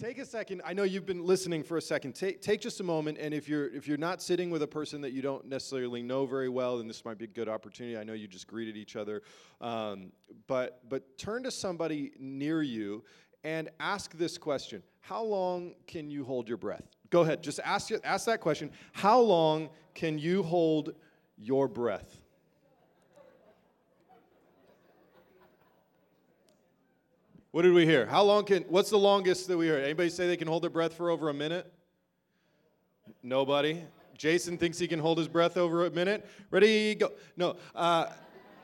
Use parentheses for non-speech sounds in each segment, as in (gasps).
take a second. I know you've been listening for a second. Take, take just a moment, and if you're if you're not sitting with a person that you don't necessarily know very well, then this might be a good opportunity. I know you just greeted each other, um, but but turn to somebody near you and ask this question: How long can you hold your breath? Go ahead, just ask ask that question. How long can you hold your breath? What did we hear? How long can, what's the longest that we heard? Anybody say they can hold their breath for over a minute? Nobody. Jason thinks he can hold his breath over a minute. Ready, go. No. Uh,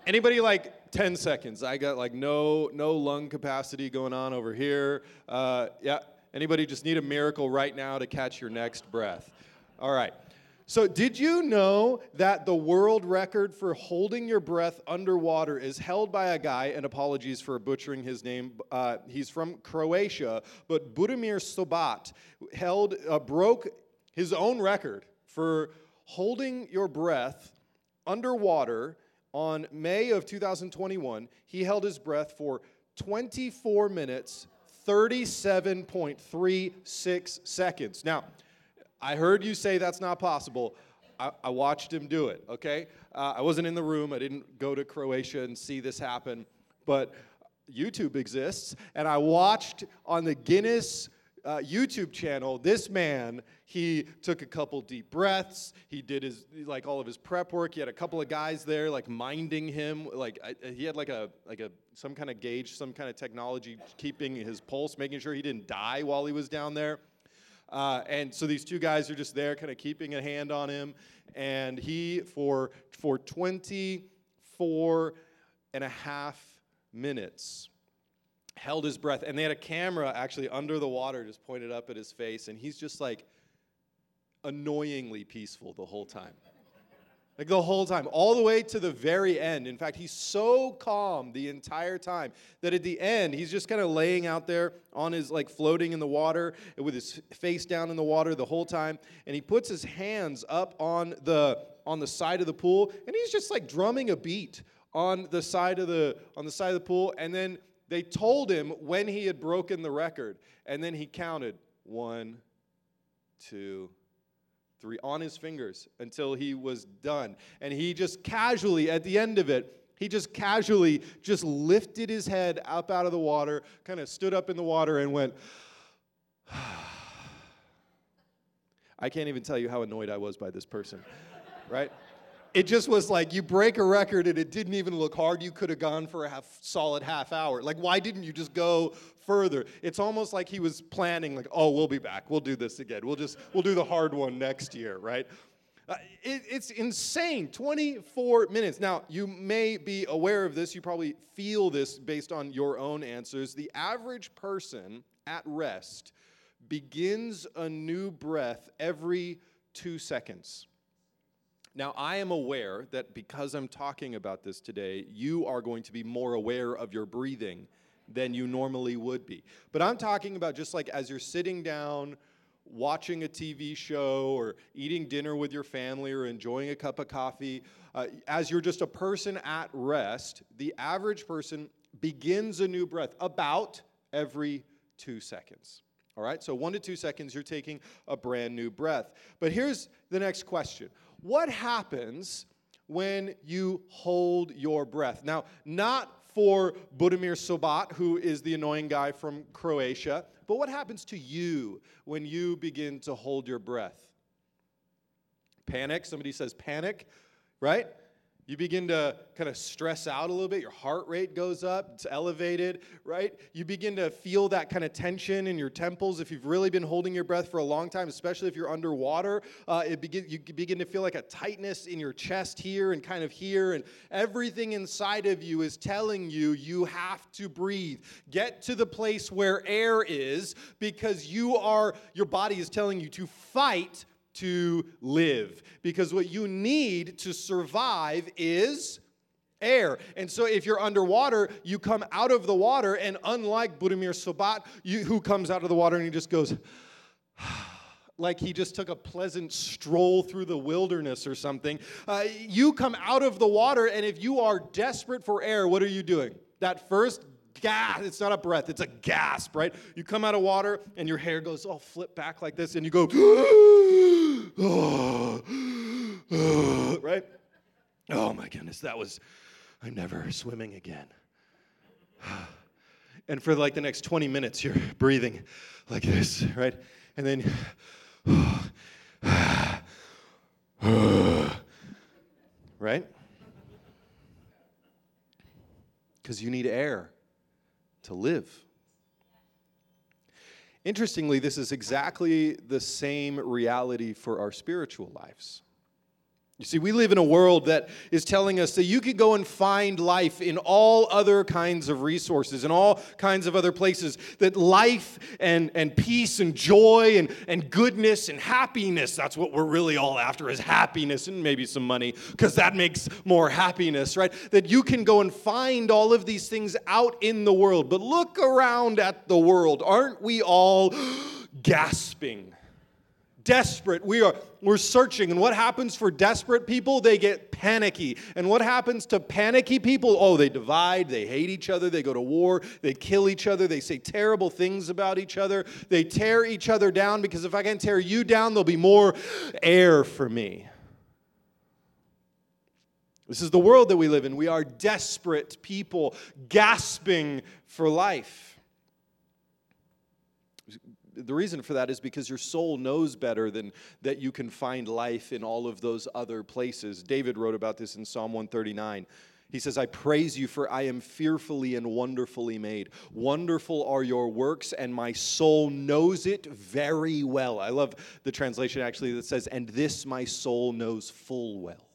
anybody like 10 seconds? I got like no, no lung capacity going on over here. Uh, yeah. Anybody just need a miracle right now to catch your next breath? All right. So, did you know that the world record for holding your breath underwater is held by a guy, and apologies for butchering his name, uh, he's from Croatia, but Budimir Sobat held, uh, broke his own record for holding your breath underwater on May of 2021. He held his breath for 24 minutes, 37.36 seconds. Now, I heard you say that's not possible. I, I watched him do it, okay? Uh, I wasn't in the room, I didn't go to Croatia and see this happen, but YouTube exists, and I watched on the Guinness uh, YouTube channel, this man, he took a couple deep breaths. He did his, like all of his prep work. He had a couple of guys there, like minding him. Like I, he had like a, like a, some kind of gauge, some kind of technology keeping his pulse, making sure he didn't die while he was down there. Uh, and so these two guys are just there, kind of keeping a hand on him. And he, for, for 24 and a half minutes, held his breath. And they had a camera actually under the water just pointed up at his face. And he's just like annoyingly peaceful the whole time. Like the whole time, all the way to the very end. In fact, he's so calm the entire time that at the end, he's just kind of laying out there on his, like floating in the water with his face down in the water the whole time. And he puts his hands up on the, on the side of the pool and he's just like drumming a beat on the side of the, on the side of the pool. And then they told him when he had broken the record. And then he counted one, two, three on his fingers until he was done. And he just casually, at the end of it, he just casually just lifted his head up out of the water, kind of stood up in the water and went, (sighs) I can't even tell you how annoyed I was by this person, (laughs) right? It just was like you break a record and it didn't even look hard. You could have gone for a half, solid half hour. Like, why didn't you just go further? It's almost like he was planning, like, oh, we'll be back. We'll do this again. We'll just, we'll do the hard one next year, right? Uh, it, it's insane 24 minutes. Now, you may be aware of this. You probably feel this based on your own answers. The average person at rest begins a new breath every two seconds. Now, I am aware that because I'm talking about this today, you are going to be more aware of your breathing than you normally would be. But I'm talking about just like as you're sitting down, watching a TV show, or eating dinner with your family, or enjoying a cup of coffee, uh, as you're just a person at rest, the average person begins a new breath about every two seconds. All right, so one to two seconds, you're taking a brand new breath. But here's the next question what happens when you hold your breath? Now, not for Budimir Sobat, who is the annoying guy from Croatia, but what happens to you when you begin to hold your breath? Panic. Somebody says panic, right? You begin to kind of stress out a little bit. Your heart rate goes up, it's elevated, right? You begin to feel that kind of tension in your temples. If you've really been holding your breath for a long time, especially if you're underwater, uh, it begin, you begin to feel like a tightness in your chest here and kind of here. And everything inside of you is telling you you have to breathe. Get to the place where air is because you are, your body is telling you to fight to live. Because what you need to survive is air. And so if you're underwater, you come out of the water, and unlike Budimir Sobat, you, who comes out of the water and he just goes, like he just took a pleasant stroll through the wilderness or something, uh, you come out of the water, and if you are desperate for air, what are you doing? That first gasp. It's not a breath, it's a gasp, right? You come out of water and your hair goes all flip back like this, and you go, (gasps) right? Oh my goodness, that was, I'm never swimming again. (sighs) And for like the next 20 minutes, you're breathing like this, right? And then, (sighs) right? Because you need air to live. Interestingly, this is exactly the same reality for our spiritual lives. You see, we live in a world that is telling us that you could go and find life in all other kinds of resources, in all kinds of other places. That life and, and peace and joy and, and goodness and happiness, that's what we're really all after, is happiness and maybe some money, because that makes more happiness, right? That you can go and find all of these things out in the world. But look around at the world. Aren't we all (gasps) gasping? desperate. We are we're searching. And what happens for desperate people? They get panicky. And what happens to panicky people? Oh, they divide, they hate each other, they go to war, they kill each other, they say terrible things about each other, they tear each other down because if I can tear you down, there'll be more air for me. This is the world that we live in. We are desperate people gasping for life the reason for that is because your soul knows better than that you can find life in all of those other places. David wrote about this in Psalm 139. He says, I praise you, for I am fearfully and wonderfully made. Wonderful are your works, and my soul knows it very well. I love the translation actually that says, And this my soul knows full well.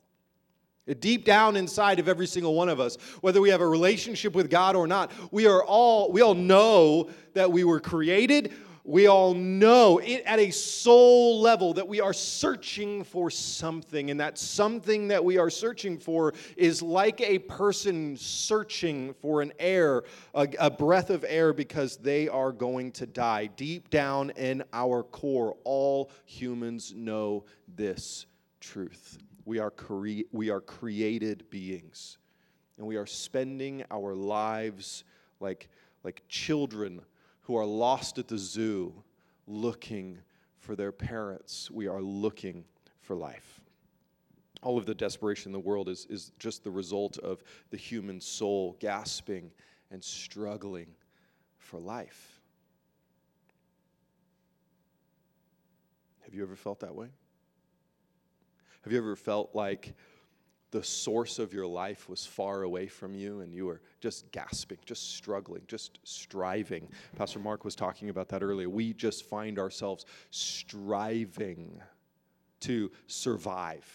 Deep down inside of every single one of us, whether we have a relationship with God or not, we are all, we all know that we were created, we all know it at a soul level that we are searching for something, and that something that we are searching for is like a person searching for an air, a, a breath of air, because they are going to die. Deep down in our core, all humans know this truth. We are, cre- we are created beings, and we are spending our lives like, like children who are lost at the zoo looking for their parents. We are looking for life. All of the desperation in the world is, is just the result of the human soul gasping and struggling for life. Have you ever felt that way? Have you ever felt like the source of your life was far away from you and you were just gasping, just struggling, just striving. Pastor Mark was talking about that earlier. We just find ourselves striving to survive.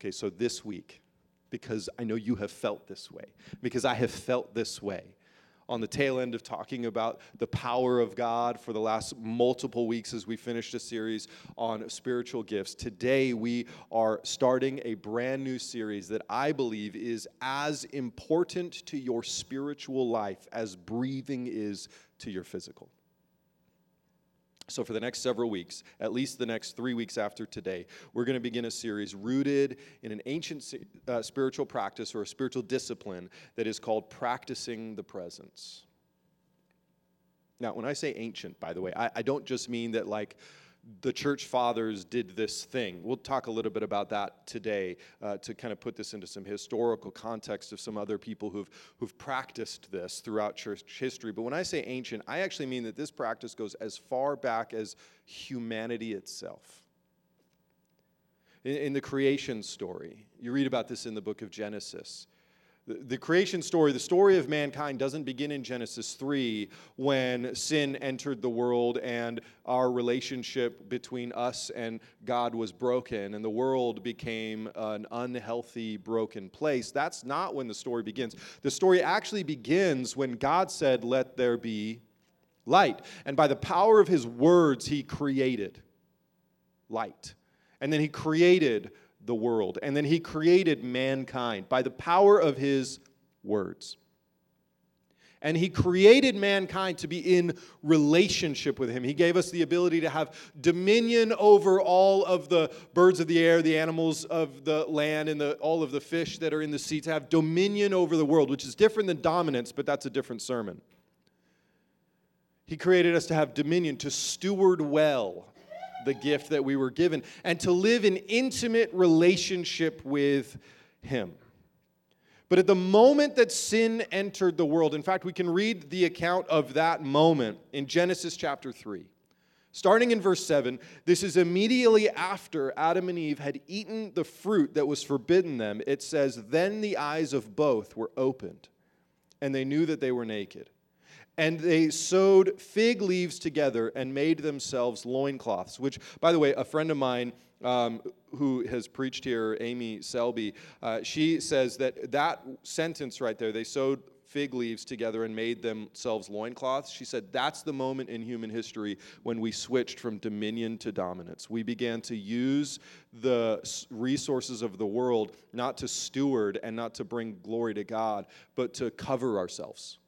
Okay, so this week, because I know you have felt this way, because I have felt this way, on the tail end of talking about the power of God for the last multiple weeks as we finished a series on spiritual gifts. Today, we are starting a brand new series that I believe is as important to your spiritual life as breathing is to your physical. So, for the next several weeks, at least the next three weeks after today, we're going to begin a series rooted in an ancient uh, spiritual practice or a spiritual discipline that is called practicing the presence. Now, when I say ancient, by the way, I, I don't just mean that like the church fathers did this thing. We'll talk a little bit about that today uh, to kind of put this into some historical context of some other people who've, who've practiced this throughout church history. But when I say ancient, I actually mean that this practice goes as far back as humanity itself. In, in the creation story, you read about this in the book of Genesis. The creation story, the story of mankind, doesn't begin in Genesis 3 when sin entered the world and our relationship between us and God was broken and the world became an unhealthy, broken place. That's not when the story begins. The story actually begins when God said, Let there be light. And by the power of his words, he created light. And then he created the world. And then he created mankind by the power of his words. And He created mankind to be in relationship with Him. He gave us the ability to have dominion over all of the birds of the air, the animals of the land, and the, all of the fish that are in the sea, to have dominion over the world, which is different than dominance, but that's a different sermon. He created us to have dominion, to steward well the gift that we were given, and to live in intimate relationship with Him. But at the moment that sin entered the world, in fact, we can read the account of that moment in Genesis chapter 3. Starting in verse 7, this is immediately after Adam and Eve had eaten the fruit that was forbidden them. It says, Then the eyes of both were opened, and they knew that they were naked. And they sewed fig leaves together and made themselves loincloths, which, by the way, a friend of mine um, who has preached here, Amy Selby, uh, she says that that sentence right there, they sewed fig leaves together and made themselves loincloths. She said that's the moment in human history when we switched from dominion to dominance. We began to use the resources of the world not to steward and not to bring glory to God, but to cover ourselves.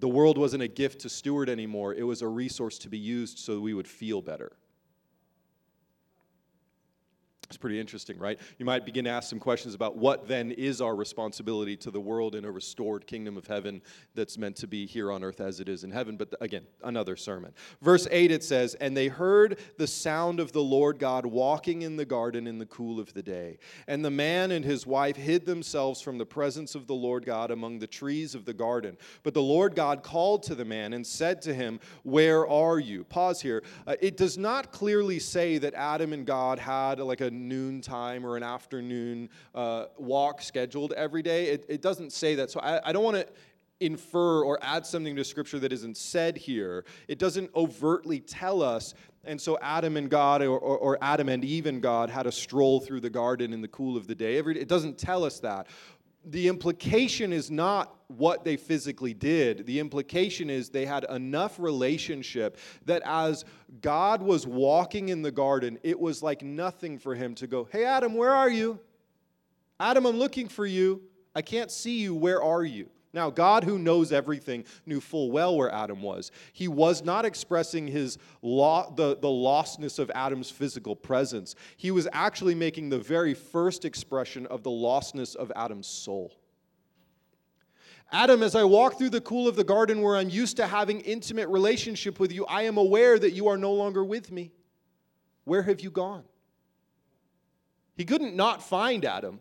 The world wasn't a gift to steward anymore, it was a resource to be used so we would feel better. It's pretty interesting, right? You might begin to ask some questions about what then is our responsibility to the world in a restored kingdom of heaven that's meant to be here on earth as it is in heaven. But again, another sermon. Verse 8 it says, And they heard the sound of the Lord God walking in the garden in the cool of the day. And the man and his wife hid themselves from the presence of the Lord God among the trees of the garden. But the Lord God called to the man and said to him, Where are you? Pause here. Uh, it does not clearly say that Adam and God had like a noon time or an afternoon uh, walk scheduled every day. It, it doesn't say that. So I, I don't want to infer or add something to scripture that isn't said here. It doesn't overtly tell us. And so Adam and God, or, or, or, Adam and Eve and God, had a stroll through the garden in the cool of the day. Every, it doesn't tell us that the implication is not what they physically did. The implication is they had enough relationship that as God was walking in the garden, it was like nothing for him to go, Hey, Adam, where are you? Adam, I'm looking for you. I can't see you. Where are you? Now, God, who knows everything, knew full well where Adam was. He was not expressing his law, the, the lostness of Adam's physical presence. He was actually making the very first expression of the lostness of Adam's soul. Adam, as I walk through the cool of the garden where I'm used to having intimate relationship with you, I am aware that you are no longer with me. Where have you gone? He couldn't not find Adam,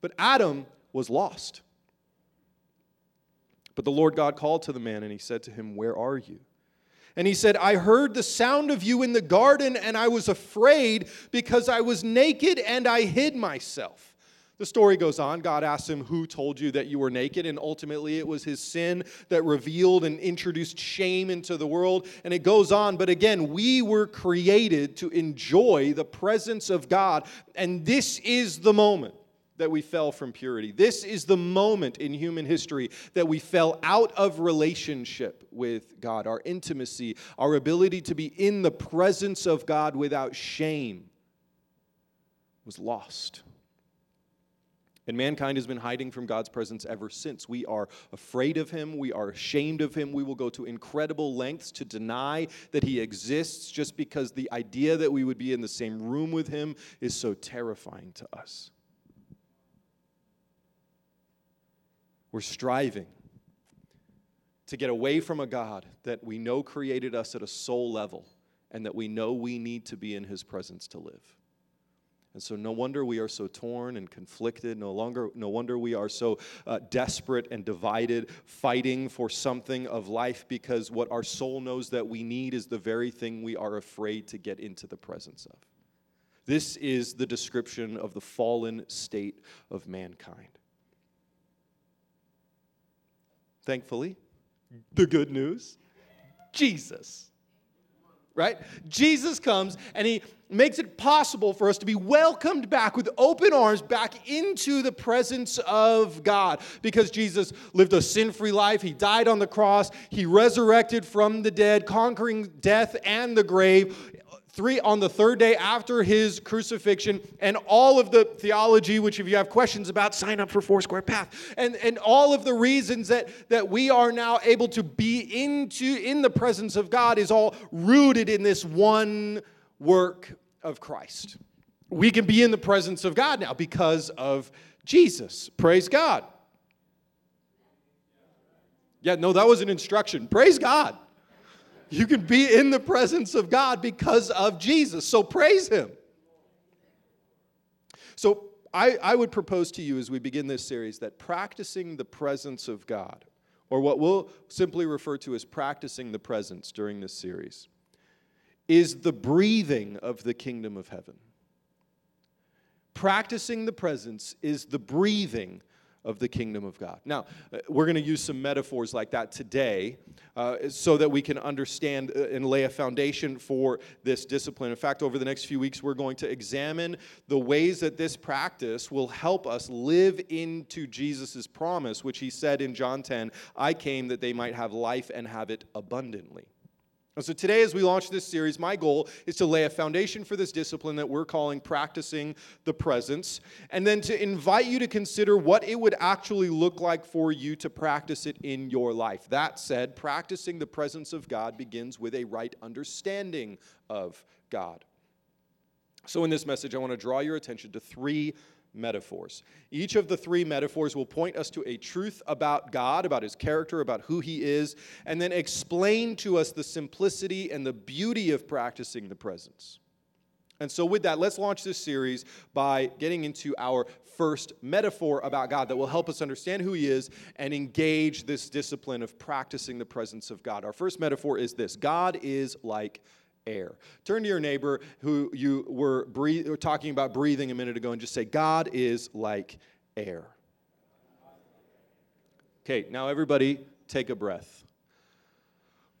but Adam was lost. But the Lord God called to the man, and he said to him, Where are you? And he said, I heard the sound of you in the garden, and I was afraid because I was naked and I hid myself. The story goes on. God asks him, Who told you that you were naked? And ultimately, it was his sin that revealed and introduced shame into the world. And it goes on. But again, we were created to enjoy the presence of God. And this is the moment that we fell from purity. This is the moment in human history that we fell out of relationship with God. Our intimacy, our ability to be in the presence of God without shame was lost. And mankind has been hiding from God's presence ever since. We are afraid of Him. We are ashamed of Him. We will go to incredible lengths to deny that He exists just because the idea that we would be in the same room with Him is so terrifying to us. We're striving to get away from a God that we know created us at a soul level and that we know we need to be in his presence to live. And so, no wonder we are so torn and conflicted. No longer, no wonder we are so uh, desperate and divided, fighting for something of life, because what our soul knows that we need is the very thing we are afraid to get into the presence of. This is the description of the fallen state of mankind. Thankfully, the good news Jesus. Right? Jesus comes and he makes it possible for us to be welcomed back with open arms back into the presence of God because Jesus lived a sin free life. He died on the cross. He resurrected from the dead, conquering death and the grave three on the third day after his crucifixion and all of the theology which if you have questions about sign up for foursquare path and, and all of the reasons that, that we are now able to be into in the presence of god is all rooted in this one work of christ. We can be in the presence of god now because of jesus. Praise god. Yeah no that was an instruction. Praise god you can be in the presence of God because of Jesus. So praise Him. So I, I, would propose to you as we begin this series that practicing the presence of God, or what we'll simply refer to as practicing the presence during this series, is the breathing of the kingdom of heaven. Practicing the presence is the breathing of the kingdom of God. Now, uh, we're going to use some metaphors like that today uh, so that we can understand uh, and lay a foundation for this discipline. In fact, over the next few weeks, we're going to examine the ways that this practice will help us live into Jesus' promise, which he said in John 10 I came that they might have life and have it abundantly. And so today, as we launch this series, my goal is to lay a foundation for this discipline that we're calling practicing the presence, and then to invite you to consider what it would actually look like for you to practice it in your life. That said, practicing the presence of God begins with a right understanding of God. So, in this message, I want to draw your attention to three metaphors. Each of the three metaphors will point us to a truth about God, about his character, about who he is, and then explain to us the simplicity and the beauty of practicing the presence. And so, with that, let's launch this series by getting into our first metaphor about God that will help us understand who He is and engage this discipline of practicing the presence of God. Our first metaphor is this God is like air. Turn to your neighbor who you were breathe, talking about breathing a minute ago and just say, God is like air. Okay, now everybody take a breath.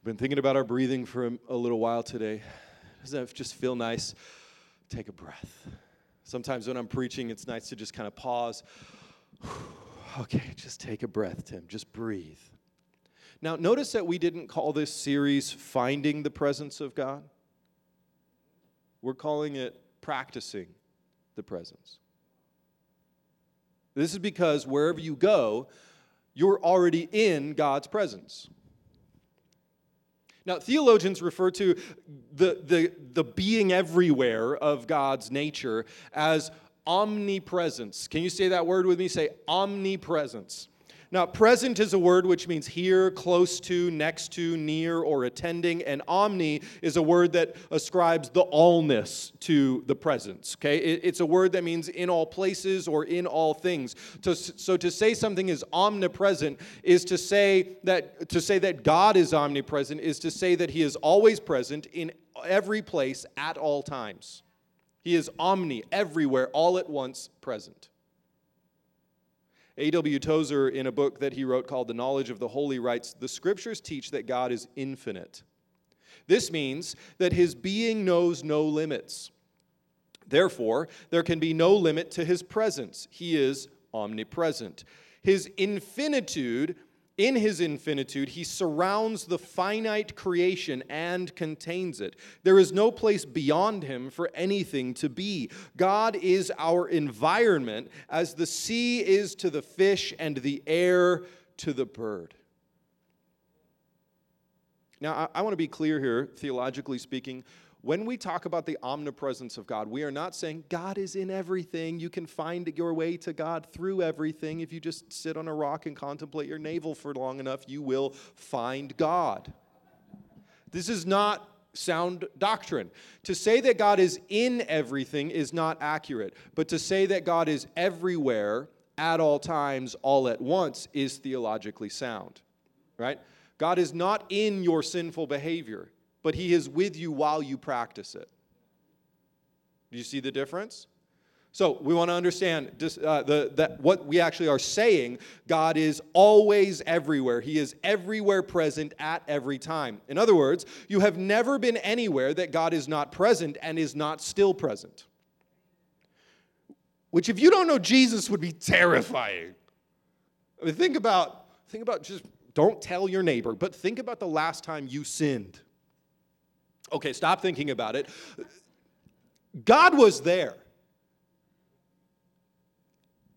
Been thinking about our breathing for a, little while today. Doesn't it just feel nice? Take a breath. Sometimes when I'm preaching, it's nice to just kind of pause. (sighs) okay, just take a breath, Tim. Just breathe. Now, notice that we didn't call this series Finding the Presence of God. We're calling it practicing the presence. This is because wherever you go, you're already in God's presence. Now, theologians refer to the, the, the being everywhere of God's nature as omnipresence. Can you say that word with me? Say omnipresence. Now, present is a word which means here, close to, next to, near, or attending, and omni is a word that ascribes the allness to the presence. Okay, it's a word that means in all places or in all things. So, to say something is omnipresent is to say that to say that God is omnipresent is to say that He is always present in every place at all times. He is omni, everywhere, all at once present. A.W. Tozer, in a book that he wrote called The Knowledge of the Holy, writes The scriptures teach that God is infinite. This means that his being knows no limits. Therefore, there can be no limit to his presence. He is omnipresent. His infinitude in his infinitude, he surrounds the finite creation and contains it. There is no place beyond him for anything to be. God is our environment, as the sea is to the fish and the air to the bird. Now, I, I want to be clear here, theologically speaking. When we talk about the omnipresence of God, we are not saying God is in everything. You can find your way to God through everything. If you just sit on a rock and contemplate your navel for long enough, you will find God. This is not sound doctrine. To say that God is in everything is not accurate, but to say that God is everywhere at all times, all at once, is theologically sound, right? God is not in your sinful behavior but He is with you while you practice it. Do you see the difference? So we want to understand uh, the, that what we actually are saying. God is always everywhere. He is everywhere present at every time. In other words, you have never been anywhere that God is not present and is not still present. Which, if you don't know Jesus, would be terrifying. I mean, think about think about just don't tell your neighbor, but think about the last time you sinned. Okay, stop thinking about it. God was there.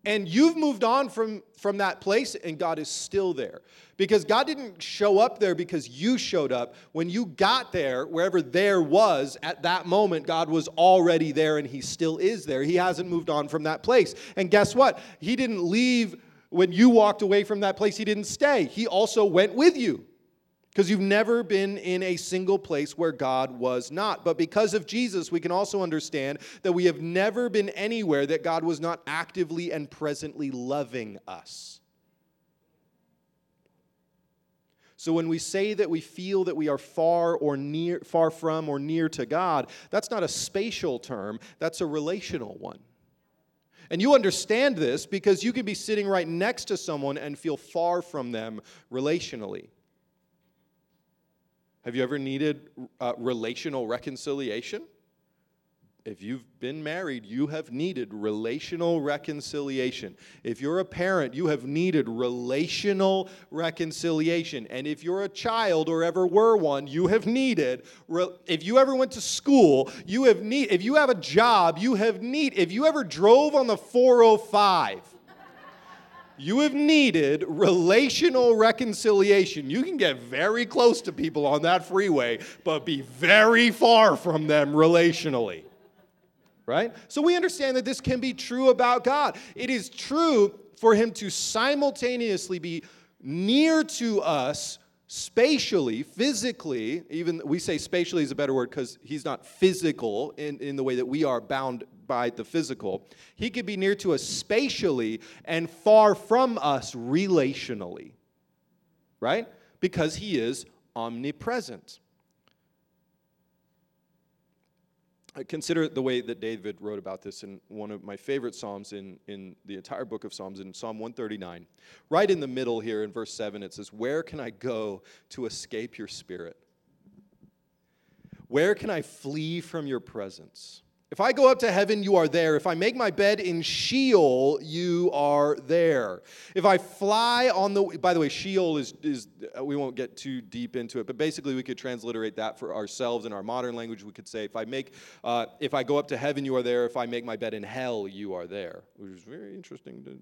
And you've moved on from, from that place, and God is still there. Because God didn't show up there because you showed up. When you got there, wherever there was, at that moment, God was already there, and He still is there. He hasn't moved on from that place. And guess what? He didn't leave when you walked away from that place, He didn't stay. He also went with you. Because you've never been in a single place where God was not. But because of Jesus, we can also understand that we have never been anywhere that God was not actively and presently loving us. So when we say that we feel that we are far or near far from or near to God, that's not a spatial term, that's a relational one. And you understand this because you can be sitting right next to someone and feel far from them relationally. Have you ever needed uh, relational reconciliation? If you've been married, you have needed relational reconciliation. If you're a parent, you have needed relational reconciliation. And if you're a child or ever were one, you have needed re- if you ever went to school, you have need if you have a job, you have need if you ever drove on the 405, you have needed relational reconciliation. You can get very close to people on that freeway, but be very far from them relationally. Right? So we understand that this can be true about God. It is true for Him to simultaneously be near to us spatially, physically, even we say spatially is a better word because he's not physical in, in the way that we are bound by the physical. He could be near to us spatially and far from us relationally, right? Because he is omnipresent. Uh, consider the way that David wrote about this in one of my favorite Psalms in, in the entire book of Psalms, in Psalm 139. Right in the middle here in verse 7, it says, Where can I go to escape your spirit? Where can I flee from your presence? If I go up to heaven, you are there. If I make my bed in Sheol, you are there. If I fly on the by the way, Sheol is is we won't get too deep into it, but basically we could transliterate that for ourselves in our modern language. We could say, if I make uh, if I go up to heaven, you are there. If I make my bed in hell, you are there, which is very interesting. To,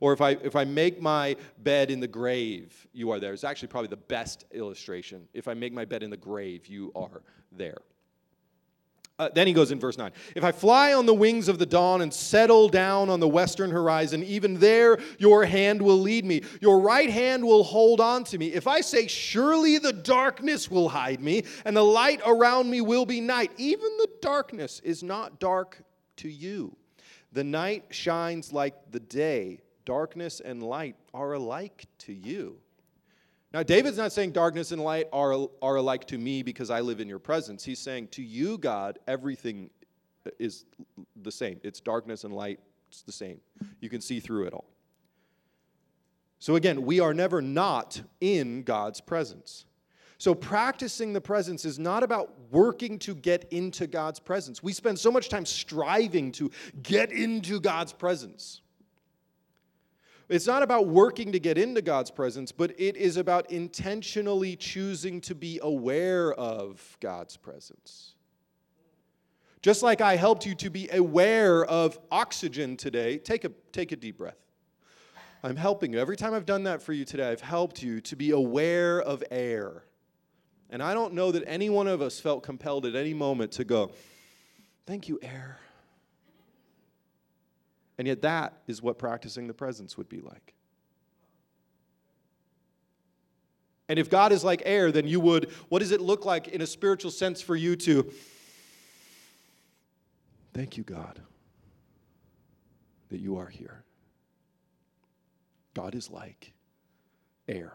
or if I if I make my bed in the grave, you are there. It's actually probably the best illustration. If I make my bed in the grave, you are there. Uh, then he goes in verse 9 If I fly on the wings of the dawn and settle down on the western horizon, even there your hand will lead me. Your right hand will hold on to me. If I say, Surely the darkness will hide me, and the light around me will be night, even the darkness is not dark to you. The night shines like the day, darkness and light are alike to you. Now, David's not saying darkness and light are, are alike to me because I live in your presence. He's saying to you, God, everything is the same. It's darkness and light, it's the same. You can see through it all. So, again, we are never not in God's presence. So, practicing the presence is not about working to get into God's presence. We spend so much time striving to get into God's presence. It's not about working to get into God's presence, but it is about intentionally choosing to be aware of God's presence. Just like I helped you to be aware of oxygen today, take a, take a deep breath. I'm helping you. Every time I've done that for you today, I've helped you to be aware of air. And I don't know that any one of us felt compelled at any moment to go, Thank you, air. And yet, that is what practicing the presence would be like. And if God is like air, then you would, what does it look like in a spiritual sense for you to, thank you, God, that you are here? God is like air.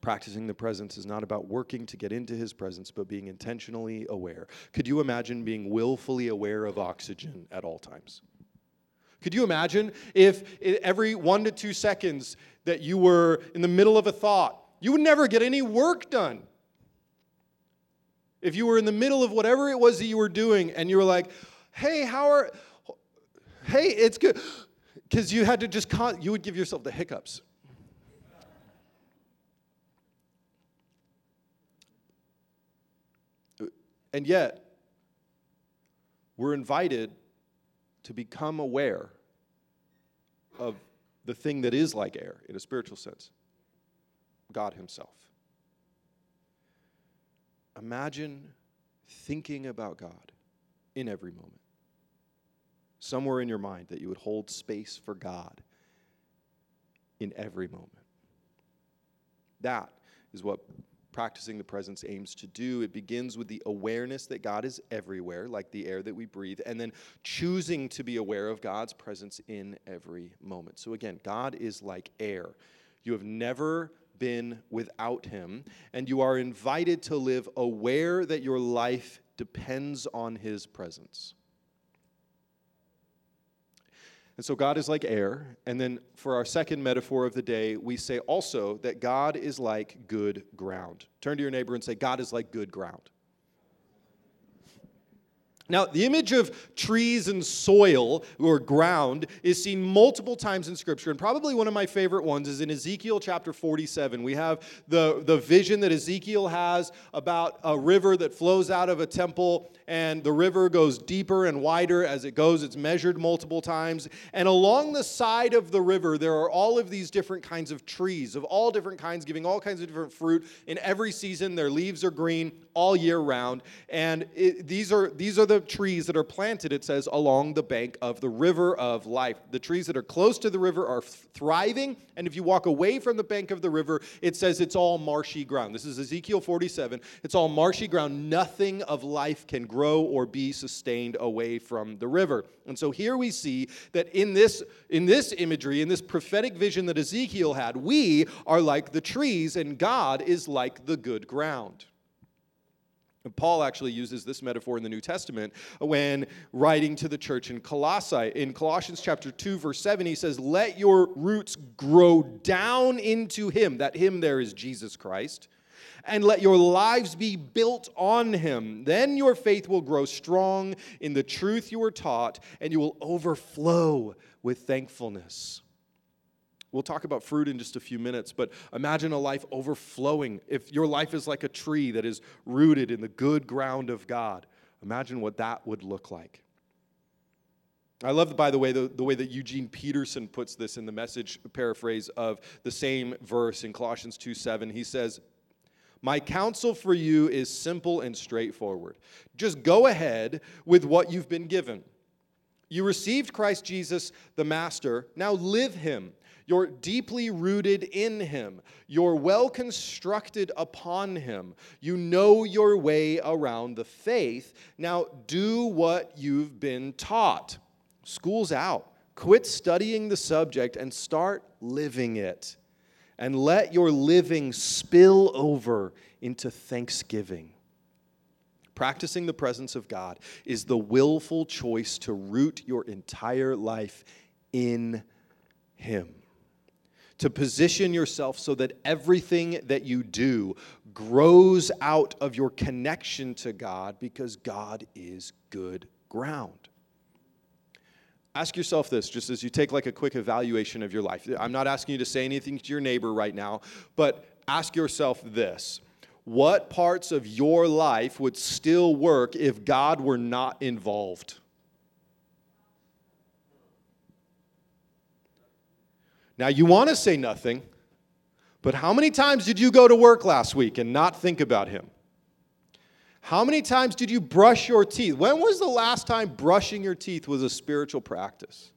Practicing the presence is not about working to get into his presence, but being intentionally aware. Could you imagine being willfully aware of oxygen at all times? Could you imagine if every one to two seconds that you were in the middle of a thought, you would never get any work done? If you were in the middle of whatever it was that you were doing and you were like, hey, how are, hey, it's good. Because you had to just, con- you would give yourself the hiccups. And yet, we're invited to become aware of the thing that is like air in a spiritual sense God Himself. Imagine thinking about God in every moment. Somewhere in your mind that you would hold space for God in every moment. That is what practicing the presence aims to do. It begins with the awareness that God is everywhere, like the air that we breathe, and then choosing to be aware of God's presence in every moment. So, again, God is like air. You have never been without him, and you are invited to live aware that your life depends on his presence. And so God is like air. And then for our second metaphor of the day, we say also that God is like good ground. Turn to your neighbor and say, God is like good ground. Now, the image of trees and soil or ground is seen multiple times in Scripture, and probably one of my favorite ones is in Ezekiel chapter 47. We have the, the vision that Ezekiel has about a river that flows out of a temple, and the river goes deeper and wider as it goes. It's measured multiple times. And along the side of the river, there are all of these different kinds of trees, of all different kinds, giving all kinds of different fruit. In every season, their leaves are green all year round. And it, these, are, these are the trees that are planted, it says, along the bank of the river of life. The trees that are close to the river are thriving, and if you walk away from the bank of the river, it says it's all marshy ground. This is Ezekiel 47. It's all marshy ground. Nothing of life can grow or be sustained away from the river. And so here we see that in this, in this imagery, in this prophetic vision that Ezekiel had, we are like the trees, and God is like the good ground. Paul actually uses this metaphor in the New Testament when writing to the church in Colossae. In Colossians chapter 2 verse 7 he says, "Let your roots grow down into him." That him there is Jesus Christ. And let your lives be built on him. Then your faith will grow strong in the truth you were taught, and you will overflow with thankfulness. We'll talk about fruit in just a few minutes, but imagine a life overflowing. If your life is like a tree that is rooted in the good ground of God, imagine what that would look like. I love, by the way, the, the way that Eugene Peterson puts this in the message paraphrase of the same verse in Colossians 2 7. He says, My counsel for you is simple and straightforward. Just go ahead with what you've been given. You received Christ Jesus, the Master. Now live him you're deeply rooted in Him. You're well constructed upon Him. You know your way around the faith. Now do what you've been taught. School's out. Quit studying the subject and start living it. And let your living spill over into thanksgiving. Practicing the presence of God is the willful choice to root your entire life in Him to position yourself so that everything that you do grows out of your connection to God because God is good ground. Ask yourself this just as you take like a quick evaluation of your life. I'm not asking you to say anything to your neighbor right now, but ask yourself this. What parts of your life would still work if God were not involved? Now, you want to say nothing, but how many times did you go to work last week and not think about him? How many times did you brush your teeth? When was the last time brushing your teeth was a spiritual practice?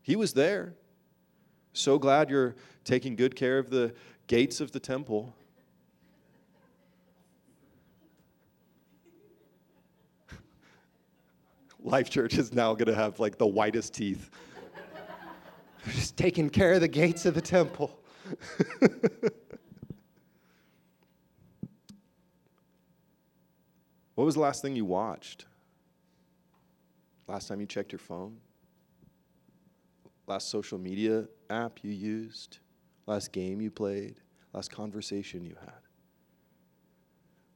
He was there. So glad you're taking good care of the gates of the temple. (laughs) Life Church is now going to have like the whitest teeth just taking care of the gates of the temple. (laughs) what was the last thing you watched? Last time you checked your phone? Last social media app you used? Last game you played? Last conversation you had?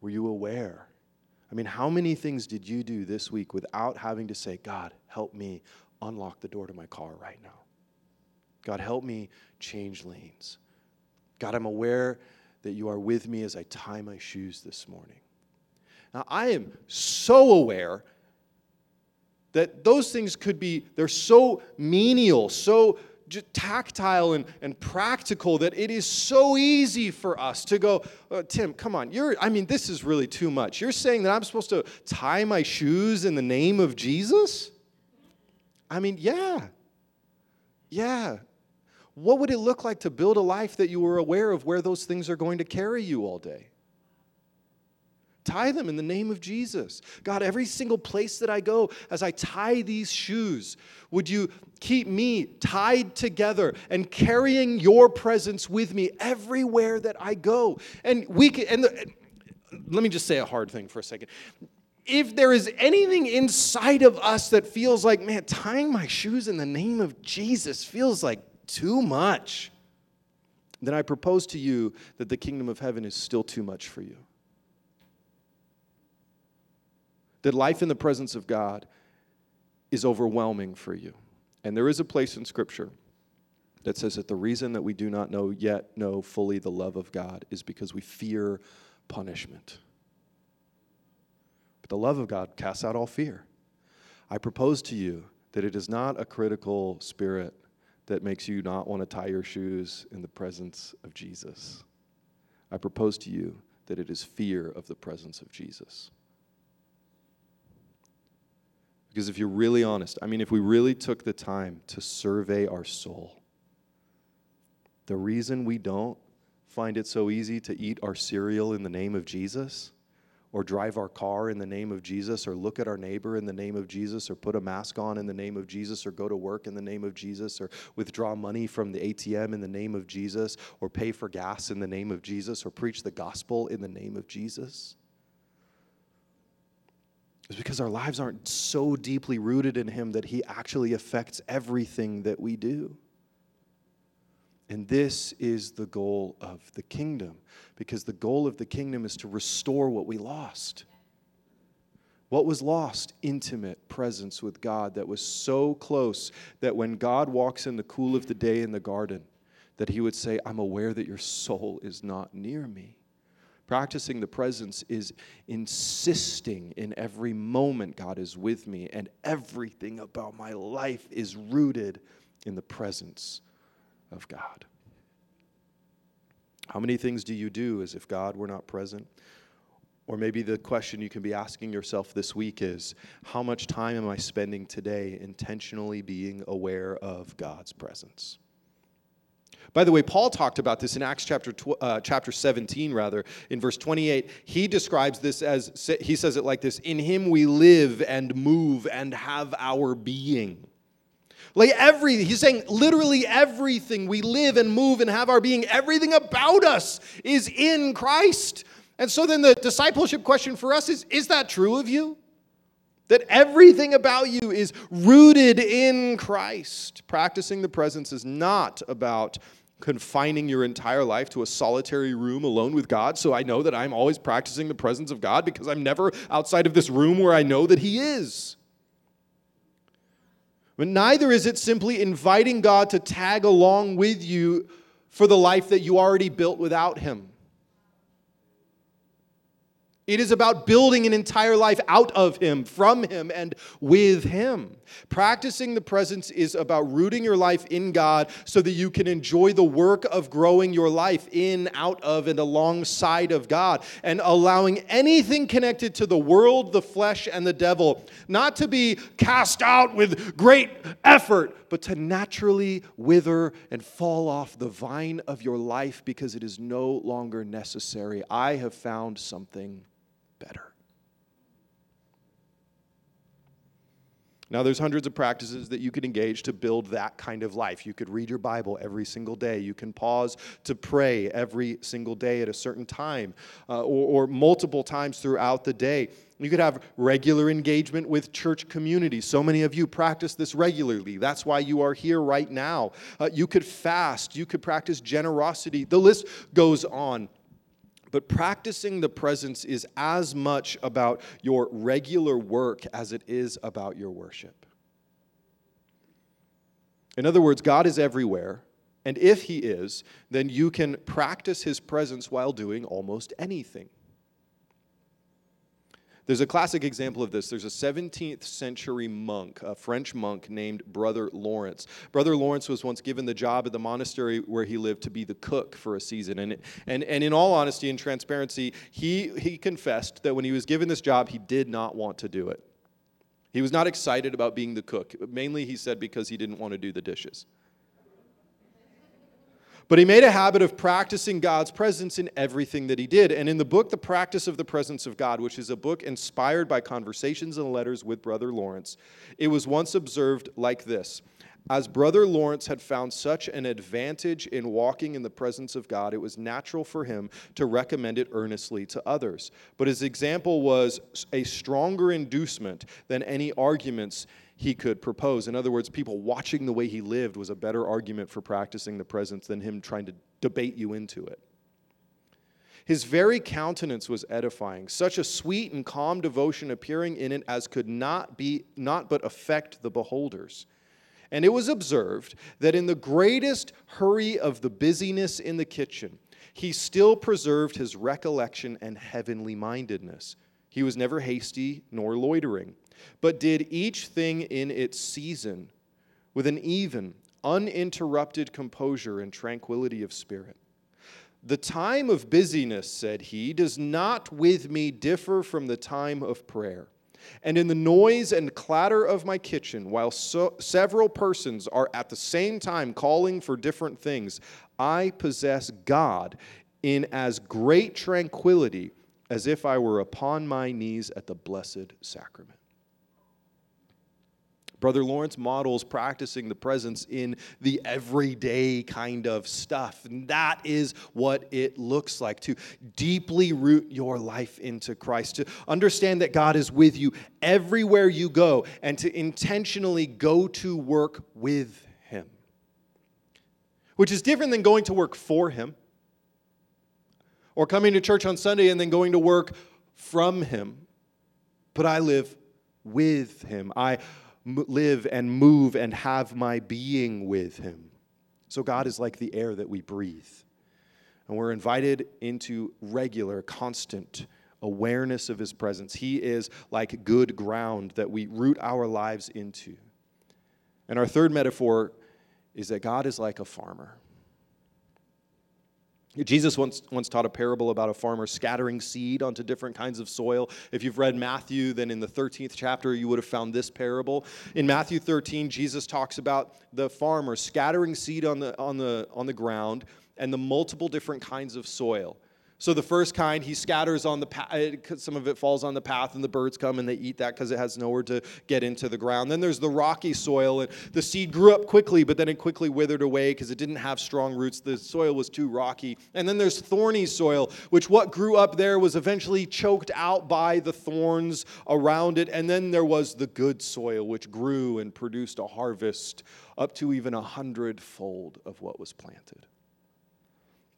Were you aware? I mean, how many things did you do this week without having to say, God, help me unlock the door to my car right now? God, help me change lanes. God, I'm aware that you are with me as I tie my shoes this morning. Now, I am so aware that those things could be, they're so menial, so tactile and, and practical that it is so easy for us to go, oh, Tim, come on, you're, I mean, this is really too much. You're saying that I'm supposed to tie my shoes in the name of Jesus? I mean, yeah. Yeah. What would it look like to build a life that you were aware of where those things are going to carry you all day? Tie them in the name of Jesus. God, every single place that I go, as I tie these shoes, would you keep me tied together and carrying your presence with me everywhere that I go? And we can, and the, let me just say a hard thing for a second. If there is anything inside of us that feels like, man, tying my shoes in the name of Jesus feels like too much, then I propose to you that the kingdom of heaven is still too much for you. that life in the presence of God is overwhelming for you. And there is a place in Scripture that says that the reason that we do not know yet know fully the love of God is because we fear punishment. But the love of God casts out all fear. I propose to you that it is not a critical spirit that makes you not want to tie your shoes in the presence of Jesus. I propose to you that it is fear of the presence of Jesus. Because if you're really honest, I mean, if we really took the time to survey our soul, the reason we don't find it so easy to eat our cereal in the name of Jesus, or drive our car in the name of Jesus, or look at our neighbor in the name of Jesus, or put a mask on in the name of Jesus, or go to work in the name of Jesus, or withdraw money from the ATM in the name of Jesus, or pay for gas in the name of Jesus, or preach the gospel in the name of Jesus is because our lives aren't so deeply rooted in Him that He actually affects everything that we do. And this is the goal of the kingdom, because the goal of the kingdom is to restore what we lost. What was lost? Intimate presence with God that was so close that when God walks in the cool of the day in the garden, that He would say, I'm aware that your soul is not near me. Practicing the presence is insisting in every moment God is with me, and everything about my life is rooted in the presence of God. How many things do you do as if God were not present? Or maybe the question you can be asking yourself this week is how much time am I spending today intentionally being aware of God's presence? By the way, Paul talked about this in Acts chapter, tw- uh, chapter 17, rather, in verse 28. He describes this as, he says it like this In him we live and move and have our being. Like everything, he's saying literally everything. We live and move and have our being. Everything about us is in Christ. And so then the discipleship question for us is Is that true of you? That everything about you is rooted in Christ. Practicing the presence is not about confining your entire life to a solitary room alone with God. So I know that I'm always practicing the presence of God because I'm never outside of this room where I know that He is. But neither is it simply inviting God to tag along with you for the life that you already built without Him. It is about building an entire life out of Him, from Him, and with Him. Practicing the presence is about rooting your life in God so that you can enjoy the work of growing your life in, out of, and alongside of God, and allowing anything connected to the world, the flesh, and the devil not to be cast out with great effort, but to naturally wither and fall off the vine of your life because it is no longer necessary. I have found something better. Now, there's hundreds of practices that you could engage to build that kind of life. You could read your Bible every single day. You can pause to pray every single day at a certain time uh, or, or multiple times throughout the day. You could have regular engagement with church community. So many of you practice this regularly. That's why you are here right now. Uh, you could fast. You could practice generosity. The list goes on. But practicing the presence is as much about your regular work as it is about your worship. In other words, God is everywhere, and if He is, then you can practice His presence while doing almost anything. There's a classic example of this. There's a 17th century monk, a French monk named Brother Lawrence. Brother Lawrence was once given the job at the monastery where he lived to be the cook for a season. And, and, and in all honesty and transparency, he, he confessed that when he was given this job, he did not want to do it. He was not excited about being the cook. Mainly, he said, because he didn't want to do the dishes. But he made a habit of practicing God's presence in everything that he did. And in the book, The Practice of the Presence of God, which is a book inspired by conversations and letters with Brother Lawrence, it was once observed like this As Brother Lawrence had found such an advantage in walking in the presence of God, it was natural for him to recommend it earnestly to others. But his example was a stronger inducement than any arguments he could propose. In other words, people watching the way he lived was a better argument for practicing the presence than him trying to debate you into it. His very countenance was edifying, such a sweet and calm devotion appearing in it as could not be not but affect the beholders. And it was observed that in the greatest hurry of the busyness in the kitchen, he still preserved his recollection and heavenly mindedness. He was never hasty nor loitering but did each thing in its season with an even, uninterrupted composure and tranquility of spirit. The time of busyness, said he, does not with me differ from the time of prayer. And in the noise and clatter of my kitchen, while so, several persons are at the same time calling for different things, I possess God in as great tranquility as if I were upon my knees at the blessed sacrament. Brother Lawrence models practicing the presence in the everyday kind of stuff. And that is what it looks like to deeply root your life into Christ, to understand that God is with you everywhere you go, and to intentionally go to work with Him. Which is different than going to work for Him or coming to church on Sunday and then going to work from Him. But I live with Him. I live and move and have my being with Him. So God is like the air that we breathe. And we're invited into regular, constant awareness of His presence. He is like good ground that we root our lives into. And our third metaphor is that God is like a farmer. Jesus once, once taught a parable about a farmer scattering seed onto different kinds of soil. If you've read Matthew, then in the 13th chapter, you would have found this parable. In Matthew 13, Jesus talks about the farmer scattering seed on the, on the, on the ground and the multiple different kinds of soil. So the first kind, he scatters on the path, uh, some of it falls on the path, and the birds come and they eat that because it has nowhere to get into the ground. Then there's the rocky soil, and the seed grew up quickly, but then it quickly withered away because it didn't have strong roots. The soil was too rocky. And then there's thorny soil, which what grew up there was eventually choked out by the thorns around it. And then there was the good soil, which grew and produced a harvest up to even a hundredfold of what was planted.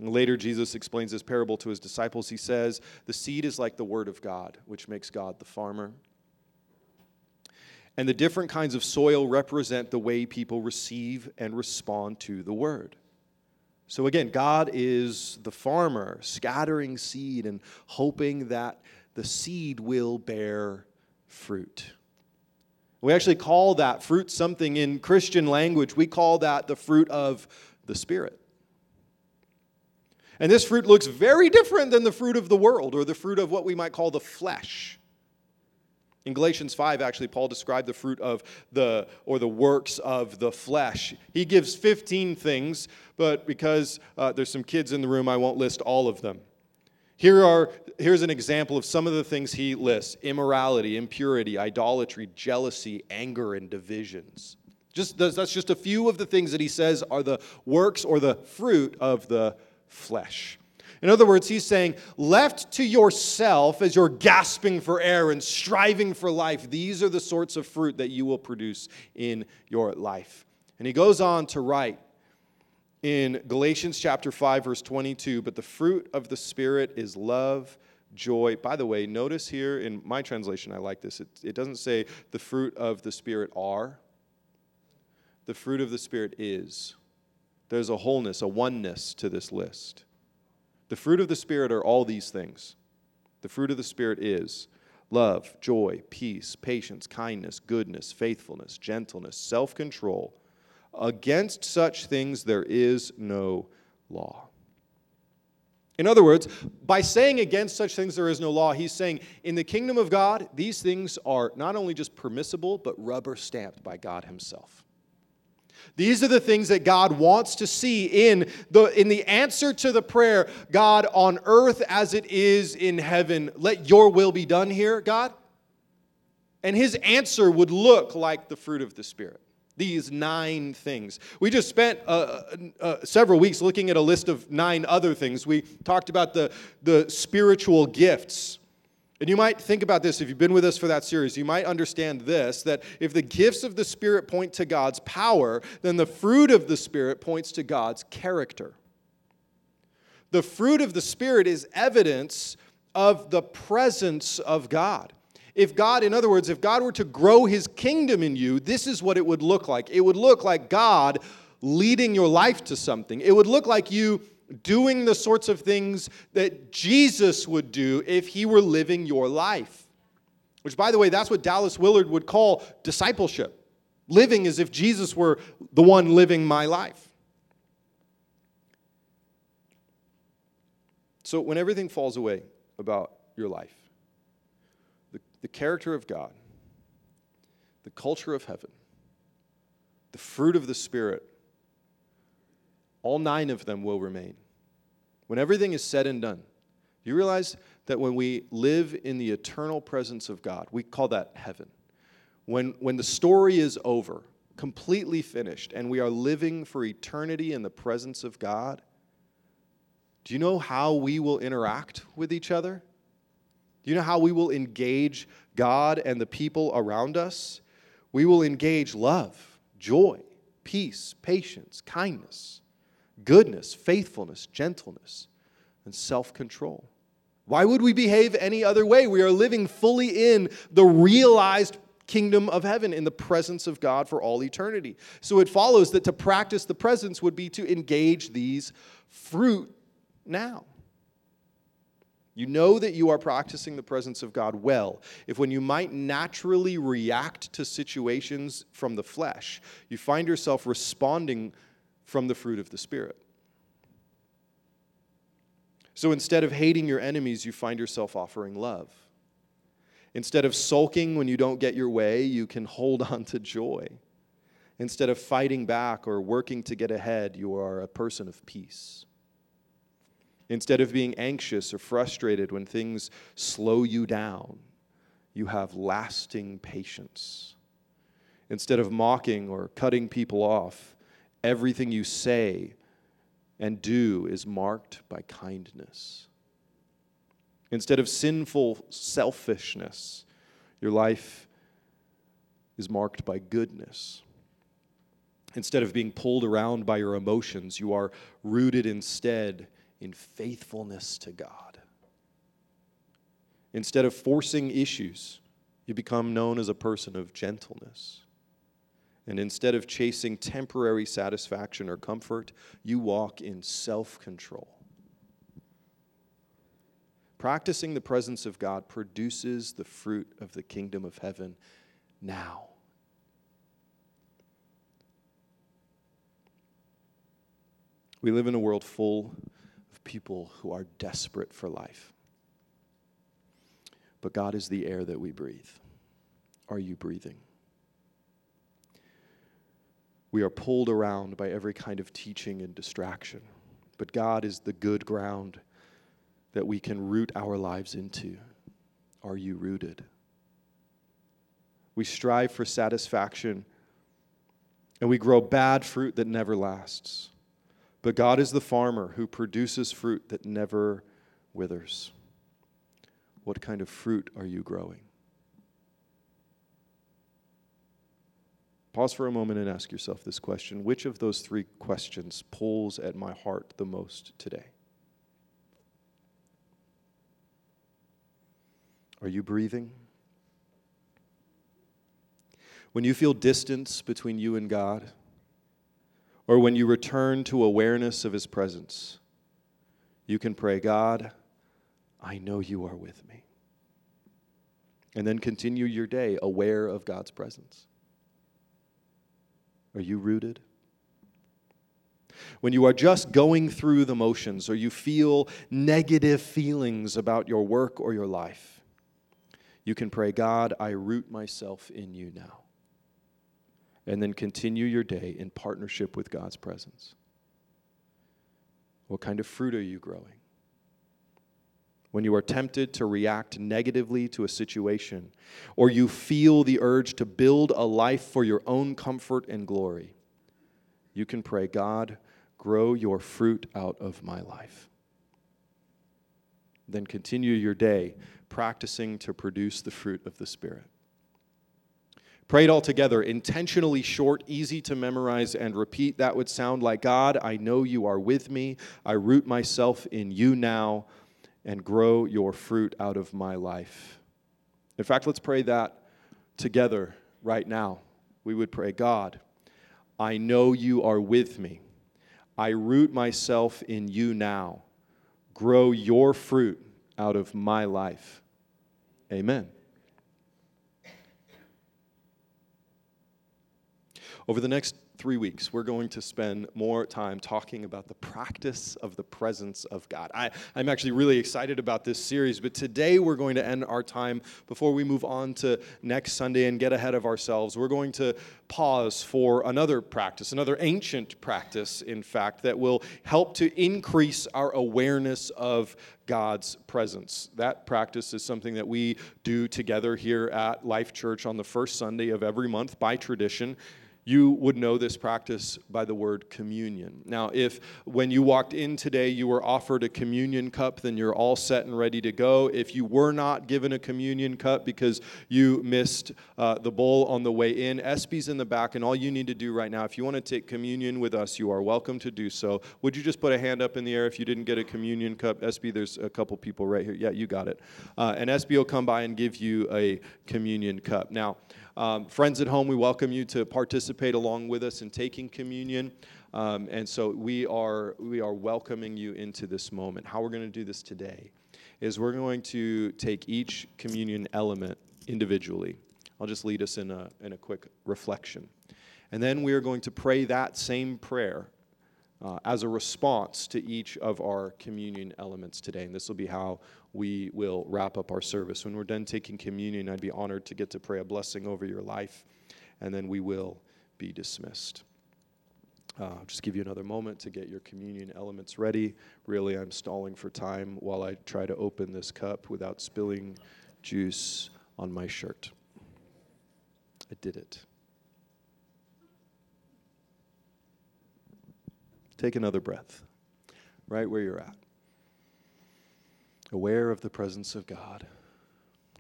Later, Jesus explains this parable to his disciples. He says, The seed is like the word of God, which makes God the farmer. And the different kinds of soil represent the way people receive and respond to the word. So again, God is the farmer, scattering seed and hoping that the seed will bear fruit. We actually call that fruit something in Christian language. We call that the fruit of the Spirit. And this fruit looks very different than the fruit of the world or the fruit of what we might call the flesh. In Galatians 5, actually, Paul described the fruit of the, or the works of the flesh. He gives 15 things, but because uh, there's some kids in the room, I won't list all of them. Here are, here's an example of some of the things he lists immorality, impurity, idolatry, jealousy, anger, and divisions. Just, that's just a few of the things that he says are the works or the fruit of the flesh. In other words, he's saying, left to yourself as you're gasping for air and striving for life, these are the sorts of fruit that you will produce in your life. And he goes on to write in Galatians chapter 5 verse 22, but the fruit of the spirit is love, joy. By the way, notice here in my translation I like this. It, it doesn't say the fruit of the spirit are. The fruit of the spirit is. There's a wholeness, a oneness to this list. The fruit of the Spirit are all these things. The fruit of the Spirit is love, joy, peace, patience, kindness, goodness, faithfulness, gentleness, self control. Against such things there is no law. In other words, by saying against such things there is no law, he's saying in the kingdom of God, these things are not only just permissible, but rubber stamped by God himself. These are the things that God wants to see in the, in the answer to the prayer God, on earth as it is in heaven, let your will be done here, God. And his answer would look like the fruit of the Spirit. These nine things. We just spent uh, uh, uh, several weeks looking at a list of nine other things. We talked about the, the spiritual gifts and you might think about this if you've been with us for that series. You might understand this that if the gifts of the Spirit point to God's power, then the fruit of the Spirit points to God's character. The fruit of the Spirit is evidence of the presence of God. If God, in other words, if God were to grow his kingdom in you, this is what it would look like. It would look like God leading your life to something. It would look like you doing the sorts of things that Jesus would do if he were living your life. Which, by the way, that's what Dallas Willard would call discipleship living as if Jesus were the one living my life. So, when everything falls away about your life, the, the character of God, the culture of heaven, the fruit of the Spirit, all nine of them will remain. When everything is said and done, do you realize that when we live in the eternal presence of God, we call that heaven. When, when the story is over, completely finished, and we are living for eternity in the presence of God, do you know how we will interact with each other? Do you know how we will engage God and the people around us? We will engage love, joy, peace, patience, kindness goodness, faithfulness, gentleness, and self control. Why would we behave any other way? We are living fully in the realized kingdom of heaven in the presence of God for all eternity. So it follows that to practice the presence would be to engage these fruit now. You know that you are practicing the presence of God well if, when you might naturally react to situations from the flesh, you find yourself responding from the fruit of the Spirit. So instead of hating your enemies, you find yourself offering love. Instead of sulking when you don't get your way, you can hold (laughs) on to joy. Instead of fighting back or working to get ahead, you are a person of peace. Instead of being anxious or frustrated when things slow you down, you have lasting patience. Instead of mocking or cutting people off, Everything you say and do is marked by kindness. Instead of sinful selfishness, your life is marked by goodness. Instead of being pulled around by your emotions, you are rooted instead in faithfulness to God. Instead of forcing issues, you become known as a person of gentleness. And instead of chasing temporary satisfaction or comfort, you walk in self control. Practicing the presence of God produces the fruit of the kingdom of heaven now. We live in a world full of people who are desperate for life. But God is the air that we breathe. Are you breathing? We are pulled around by every kind of teaching and distraction. But God is the good ground that we can root our lives into. Are you rooted? We strive for satisfaction and we grow bad fruit that never lasts. But God is the farmer who produces fruit that never withers. What kind of fruit are you growing? Pause for a moment and ask yourself this question Which of those three questions pulls at my heart the most today? Are you breathing? When you feel distance between you and God, or when you return to awareness of His presence, you can pray, God, I know you are with me. And then continue your day aware of God's presence. Are you rooted? When you are just going through the motions or you feel negative feelings about your work or your life, you can pray, God, I root myself in you now. And then continue your day in partnership with God's presence. What kind of fruit are you growing? When you are tempted to react negatively to a situation, or you feel the urge to build a life for your own comfort and glory, you can pray, God, grow your fruit out of my life. Then continue your day practicing to produce the fruit of the Spirit. Pray it all together, intentionally short, easy to memorize and repeat. That would sound like God, I know you are with me. I root myself in you now and grow your fruit out of my life. In fact, let's pray that together right now. We would pray, God, I know you are with me. I root myself in you now. Grow your fruit out of my life. Amen. Over the next three weeks, we're going to spend more time talking about the practice of the presence of God. I, am actually really excited about this series, but today we're going to end our time before we move on to next Sunday and get ahead of ourselves. We're going to pause for another practice, another ancient practice, in fact, that will help to increase our awareness of God's presence. That practice is something that we do together here at Life Church on the first Sunday of every month by tradition you would know this practice by the word communion. Now, if when you walked in today you were offered a communion cup, then you're all set and ready to go. If you were not given a communion cup because you missed uh, the bowl on the way in, SB's in the back, and all you need to do right now, if you want to take communion with us, you are welcome to do so. Would you just put a hand up in the air if you didn't get a communion cup? SB, there's a couple people right here. Yeah, you got it. Uh, and SB will come by and give you a communion cup. Now, um, friends at home, we welcome you to participate along with us in taking communion. Um, and so we are, we are welcoming you into this moment. How we're going to do this today is we're going to take each communion element individually. I'll just lead us in a, in a quick reflection. And then we are going to pray that same prayer uh, as a response to each of our communion elements today. And this will be how we will wrap up our service. When we're done taking communion, I'd be honored to get to pray a blessing over your life, and then we will be dismissed. Uh, just give you another moment to get your communion elements ready. Really, I'm stalling for time while I try to open this cup without spilling juice on my shirt. I did it. Take another breath, right where you're at. Aware of the presence of God,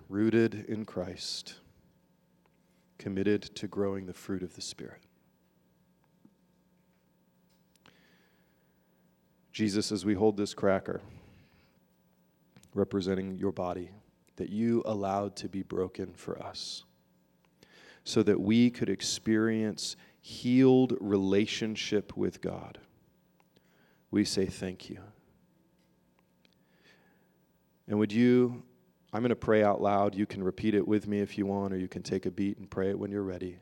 rooted in Christ, committed to growing the fruit of the Spirit. Jesus, as we hold this cracker representing your body that you allowed to be broken for us, so that we could experience healed relationship with God we say thank you. And would you, I'm going to pray out loud. You can repeat it with me if you want, or you can take a beat and pray it when you're ready.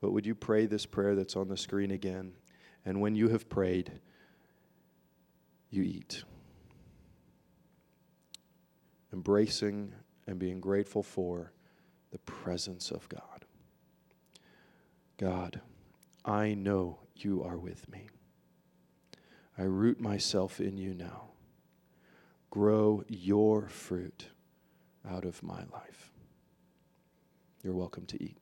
But would you pray this prayer that's on the screen again? And when you have prayed, you eat. Embracing and being grateful for the presence of God. God, I know you are with me. I root myself in you now. Grow your fruit out of my life. You're welcome to eat.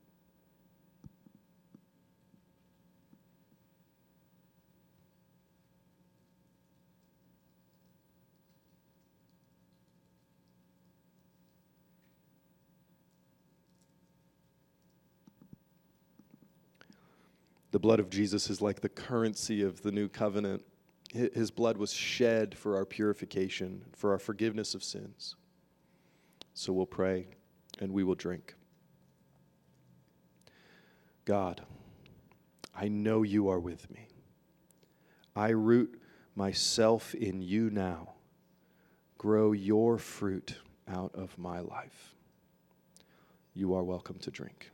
The blood of Jesus is like the currency of the new covenant his blood was shed for our purification, for our forgiveness of sins. So we'll pray and we will drink. God, I know you are with me. I root myself in you now. Grow your fruit out of my life. you are welcome to drink.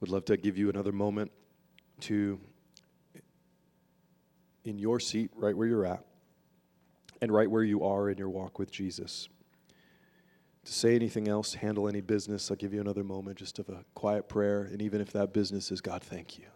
Would love to give you another moment to, in your seat, right where you're at, and right where you are in your walk with Jesus. To say anything else, handle any business, I'll give you another moment just of a quiet prayer. And even if that business is God, thank you.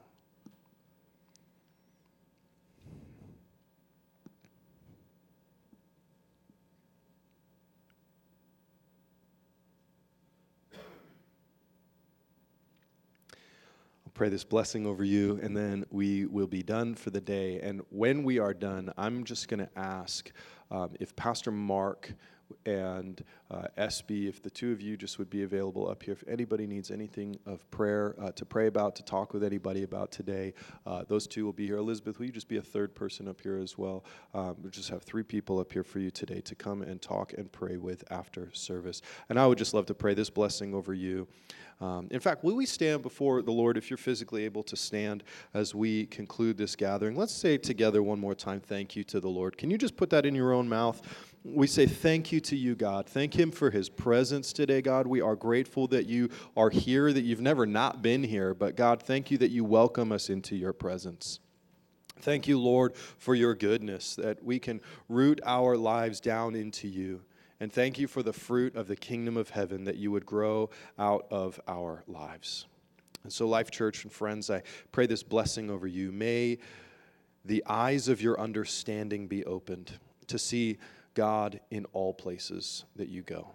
Pray this blessing over you, and then we will be done for the day. And when we are done, I'm just going to ask um, if Pastor Mark and uh, SB, if the two of you just would be available up here. If anybody needs anything of prayer uh, to pray about, to talk with anybody about today, uh, those two will be here. Elizabeth, will you just be a third person up here as well? Um, we'll just have three people up here for you today to come and talk and pray with after service. And I would just love to pray this blessing over you. Um, in fact, will we stand before the Lord if you're physically able to stand as we conclude this gathering? Let's say together one more time, thank you to the Lord. Can you just put that in your own mouth? We say thank you to you, God. Thank Him for His presence today, God. We are grateful that you are here, that you've never not been here, but God, thank you that you welcome us into your presence. Thank you, Lord, for your goodness, that we can root our lives down into you. And thank you for the fruit of the kingdom of heaven that you would grow out of our lives. And so, Life Church and friends, I pray this blessing over you. May the eyes of your understanding be opened to see God in all places that you go.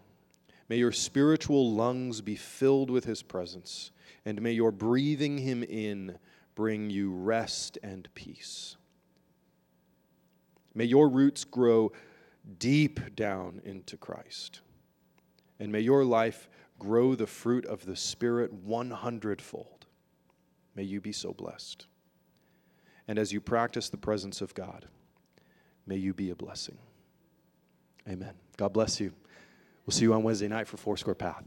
May your spiritual lungs be filled with his presence, and may your breathing him in bring you rest and peace. May your roots grow deep down into Christ, and may your life grow the fruit of the Spirit 100 fold. May you be so blessed. And as you practice the presence of God, may you be a blessing. Amen. God bless you. We'll see you on Wednesday night for Foursquare Path.